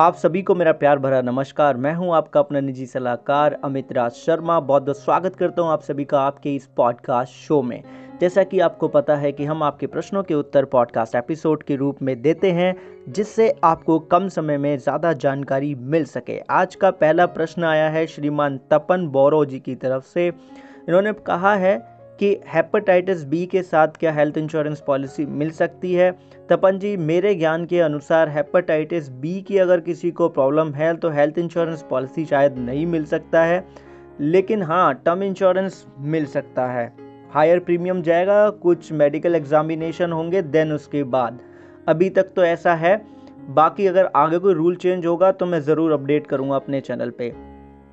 आप सभी को मेरा प्यार भरा नमस्कार। मैं हूँ आपका अपना निजी सलाहकार अमित राज शर्मा। बहुत बहुत स्वागत करता हूँ आप सभी का आपके इस पॉडकास्ट शो में। जैसा कि आपको पता है कि हम आपके प्रश्नों के उत्तर पॉडकास्ट एपिसोड के रूप में देते हैं, जिससे आपको कम समय में ज़्यादा जानकारी मिल सके। आज का पहला प्रश्न आया है श्रीमान तपन बोरो जी की तरफ़ से। इन्होंने कहा है कि हेपेटाइटिस बी के साथ क्या हेल्थ इंश्योरेंस पॉलिसी मिल सकती है? तपन जी, मेरे ज्ञान के अनुसार हेपेटाइटिस बी की अगर किसी को प्रॉब्लम है तो हेल्थ इंश्योरेंस पॉलिसी शायद नहीं मिल सकता है। लेकिन हाँ टर्म इंश्योरेंस मिल सकता है। हायर प्रीमियम जाएगा, कुछ मेडिकल एग्जामिनेशन होंगे देन उसके बाद। अभी तक तो ऐसा है। बाकी अगर आगे कोई रूल चेंज होगा तो मैं ज़रूर अपडेट करूँगा अपने चैनल पे।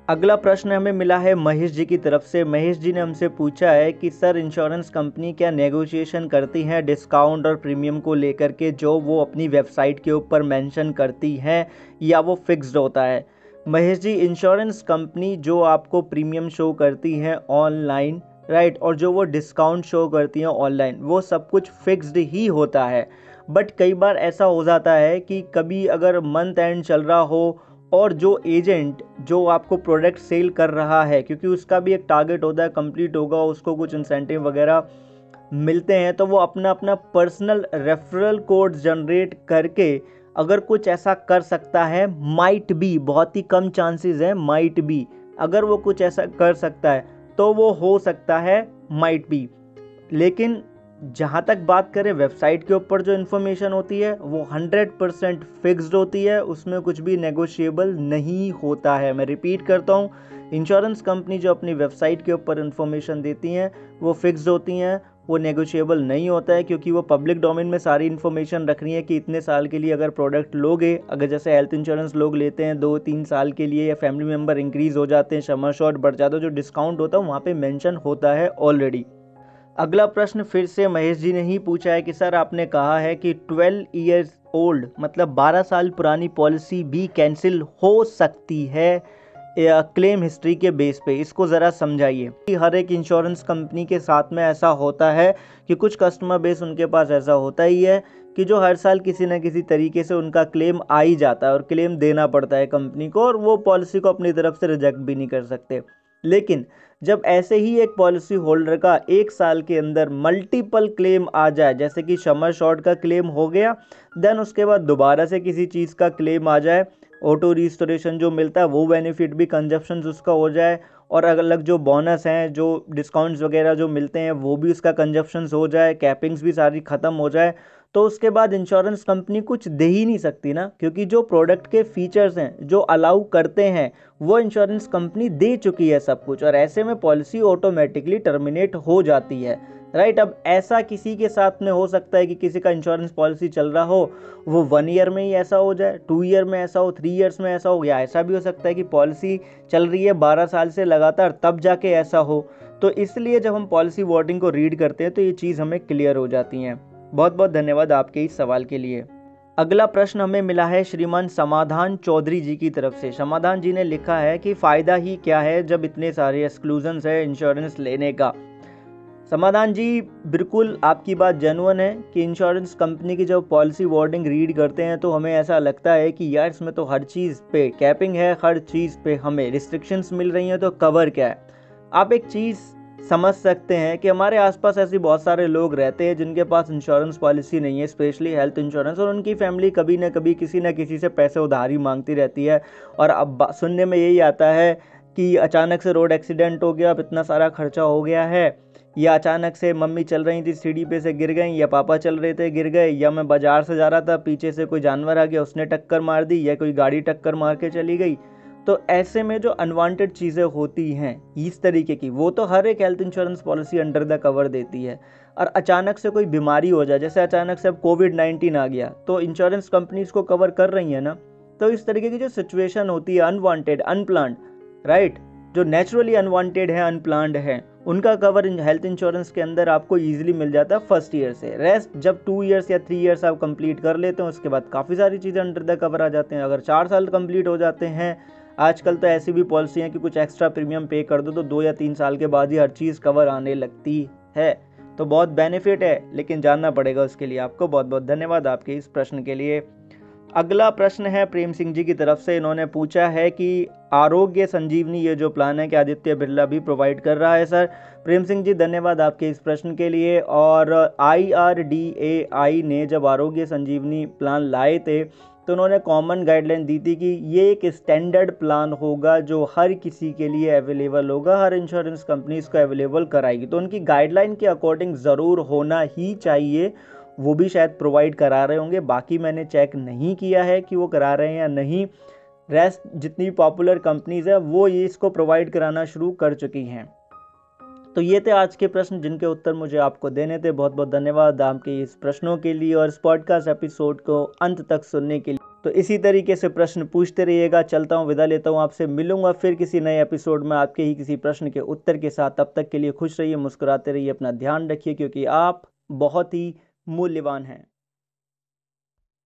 अगला प्रश्न हमें मिला है महेश जी की तरफ़ से। महेश जी ने हमसे पूछा है कि, सर इंश्योरेंस कंपनी क्या नेगोशिएशन करती हैं डिस्काउंट और प्रीमियम को लेकर के जो वो अपनी वेबसाइट के ऊपर मेंशन करती हैं या वो फिक्स्ड होता है? महेश जी इंश्योरेंस कंपनी जो आपको प्रीमियम शो करती हैं ऑनलाइन राइट और जो वो डिस्काउंट शो करती हैं ऑनलाइन वो सब कुछ फिक्स्ड ही होता है। बट कई बार ऐसा हो जाता है कि कभी अगर मंथ एंड चल रहा हो और जो एजेंट जो आपको प्रोडक्ट सेल कर रहा है, क्योंकि उसका भी एक टारगेट होता है कंप्लीट होगा, उसको कुछ इंसेंटिव वगैरह मिलते हैं तो वो अपना अपना पर्सनल रेफरल कोड जनरेट करके अगर कुछ ऐसा कर सकता है माइट बी बहुत ही कम चांसेस है माइट बी अगर वो कुछ ऐसा कर सकता है तो वो हो सकता है माइट बी लेकिन जहाँ तक बात करें वेबसाइट के ऊपर जो इन्फॉर्मेशन होती है, वो 100 परसेंट फिक्सड होती है। उसमें कुछ भी नेगोशिएबल नहीं होता है। मैं रिपीट करता हूँ इंश्योरेंस कंपनी जो अपनी वेबसाइट के ऊपर इन्फॉर्मेशन देती हैं, वो फिक्स्ड होती हैं, वो नेगोशिएबल नहीं होता है, क्योंकि वो पब्लिक डोमेन में सारी इन्फॉर्मेशन रखनी है कि इतने साल के लिए अगर प्रोडक्ट लोगे, अगर जैसे हेल्थ इंश्योरेंस लोग लेते हैं दो तीन साल के लिए या फैमिली मेंबर इंक्रीज हो जाते हैं शमर शॉर्ट बढ़ जाता है, जो डिस्काउंट होता है, वहाँ पर मैंशन होता है ऑलरेडी अगला प्रश्न फिर से महेश जी ने ही पूछा है कि सर आपने कहा है कि 12 ईयर्स ओल्ड मतलब 12 साल पुरानी पॉलिसी भी कैंसिल हो सकती है क्लेम हिस्ट्री के बेस पे? इसको ज़रा समझाइए। कि हर एक इंश्योरेंस कंपनी के साथ में ऐसा होता है कि कुछ कस्टमर बेस उनके पास ऐसा होता ही है कि जो हर साल किसी न किसी तरीके से उनका क्लेम आ ही जाता है और क्लेम देना पड़ता है कंपनी को और वो पॉलिसी को अपनी तरफ़ से रिजेक्ट भी नहीं कर सकते। लेकिन जब ऐसे ही एक पॉलिसी होल्डर का एक साल के अंदर मल्टीपल क्लेम आ जाए, जैसे कि समर शॉर्ट का क्लेम हो गया देन उसके बाद दोबारा से किसी चीज़ का क्लेम आ जाए ऑटो रिस्टोरेशन जो मिलता है, वो बेनिफिट भी कंजप्शन उसका हो जाए और अलग जो बोनस हैं, जो डिस्काउंट्स वगैरह जो मिलते हैं, वो भी उसका कंजप्शन हो जाए कैपिंग्स भी सारी ख़त्म हो जाए तो उसके बाद इंश्योरेंस कंपनी कुछ दे ही नहीं सकती ना क्योंकि जो प्रोडक्ट के फीचर्स हैं जो अलाउ करते हैं वो इंश्योरेंस कंपनी दे चुकी है सब कुछ और ऐसे में पॉलिसी ऑटोमेटिकली टर्मिनेट हो जाती है। राइट right, अब ऐसा किसी के साथ में हो सकता है कि किसी का इंश्योरेंस पॉलिसी चल रहा हो वो वन ईयर में ही ऐसा हो जाए टू ईयर में ऐसा हो थ्री ईयर्स में ऐसा हो या ऐसा भी हो सकता है कि पॉलिसी चल रही है बारह साल से लगातार तब जाके ऐसा हो। तो इसलिए जब हम पॉलिसी वर्डिंग को रीड करते हैं तो ये चीज़ हमें क्लियर हो जाती हैं। बहुत बहुत धन्यवाद आपके इस सवाल के लिए। अगला प्रश्न हमें मिला है श्रीमान समाधान चौधरी जी की तरफ़ से। समाधान जी ने लिखा है कि फ़ायदा ही क्या है जब इतने सारे एक्सक्लूजन्स है इंश्योरेंस लेने का? समाधान जी, बिल्कुल आपकी बात जेनुअन है कि इंश्योरेंस कंपनी की जब पॉलिसी वार्डिंग रीड करते हैं तो हमें ऐसा लगता है कि यार इसमें तो हर चीज़ पे कैपिंग है, हर चीज़ पे हमें रिस्ट्रिक्शंस मिल रही हैं तो कवर क्या है? आप एक चीज़ समझ सकते हैं कि हमारे आसपास ऐसे बहुत सारे लोग रहते हैं जिनके पास इंश्योरेंस पॉलिसी नहीं है स्पेशली हेल्थ इंश्योरेंस और उनकी फैमिली कभी ना कभी किसी न किसी से पैसे उधारी मांगती रहती है। और अब सुनने में यही आता है कि अचानक से रोड एक्सीडेंट हो गया, अब इतना सारा खर्चा हो गया है, या अचानक से मम्मी चल रही थी, सीढ़ी पे से गिर गई, या पापा चल रहे थे, गिर गए, या मैं बाज़ार से जा रहा था, पीछे से कोई जानवर आ गया, उसने टक्कर मार दी, या कोई गाड़ी टक्कर मार के चली गई तो ऐसे में जो अनवांटेड चीज़ें होती हैं, इस तरीके की, वो तो हर एक health insurance policy under the cover देती है। और अचानक से कोई बीमारी हो जाए, जैसे अचानक से अब कोविड नाइन्टीन आ गया तो इंश्योरेंस कंपनी इसको कवर कर रही है ना तो इस तरीके की जो सिचुएशन होती है अनवांटेड अनप्लान्ड राइट जो नेचुरली अनवांटेड है अनप्लान्ड है, उनका कवर हेल्थ इंश्योरेंस के अंदर आपको ईजिली मिल जाता है फ़र्स्ट ईयर से। रेस्ट जब टू ईयर्स या थ्री ईयर्स आप कंप्लीट कर लेते हैं, उसके बाद काफ़ी सारी चीज़ें अंडर द कवर आ जाते हैं। अगर चार साल कंप्लीट हो जाते हैं आजकल तो ऐसी भी पॉलिसी है कि कुछ एक्स्ट्रा प्रीमियम पे कर दो तो दो या तीन साल के बाद ही हर चीज़ कवर आने लगती है। तो बहुत बेनिफिट है, लेकिन जानना पड़ेगा उसके लिए आपको। बहुत बहुत धन्यवाद आपके इस प्रश्न के लिए। अगला प्रश्न है प्रेम सिंह जी की तरफ़ से। इन्होंने पूछा है कि आरोग्य संजीवनी, ये जो प्लान है कि आदित्य बिरला भी प्रोवाइड कर रहा है सर प्रेम सिंह जी, धन्यवाद आपके इस प्रश्न के लिए। और आई आर डी ए आई ने जब आरोग्य संजीवनी प्लान लाए थे तो उन्होंने कॉमन गाइडलाइन दी थी कि ये एक स्टैंडर्ड प्लान होगा जो हर किसी के लिए अवेलेबल होगा, हर इंश्योरेंस कंपनी इसको अवेलेबल कराएगी। तो उनकी गाइडलाइन के अकॉर्डिंग ज़रूर होना ही चाहिए, वो भी शायद प्रोवाइड करा रहे होंगे। बाकी मैंने चेक नहीं किया है कि वो करा रहे हैं या नहीं। रेस्ट जितनी पॉपुलर कंपनीज़ है, वो ये इसको प्रोवाइड कराना शुरू कर चुकी हैं। तो ये थे आज के प्रश्न, जिनके उत्तर मुझे आपको देने थे। बहुत बहुत धन्यवाद आपके इस प्रश्नों के लिए और इस पॉडकास्ट एपिसोड को अंत तक सुनने के लिए। तो इसी तरीके से प्रश्न पूछते रहिएगा। चलता हूँ, विदा लेता हूँ आपसे। मिलूँगा फिर किसी नए एपिसोड में। आपके ही किसी प्रश्न के उत्तर के साथ। तब तक के लिए खुश रहिए, मुस्कुराते रहिए। अपना ध्यान रखिए, क्योंकि आप बहुत ही मूल्यवान हैं।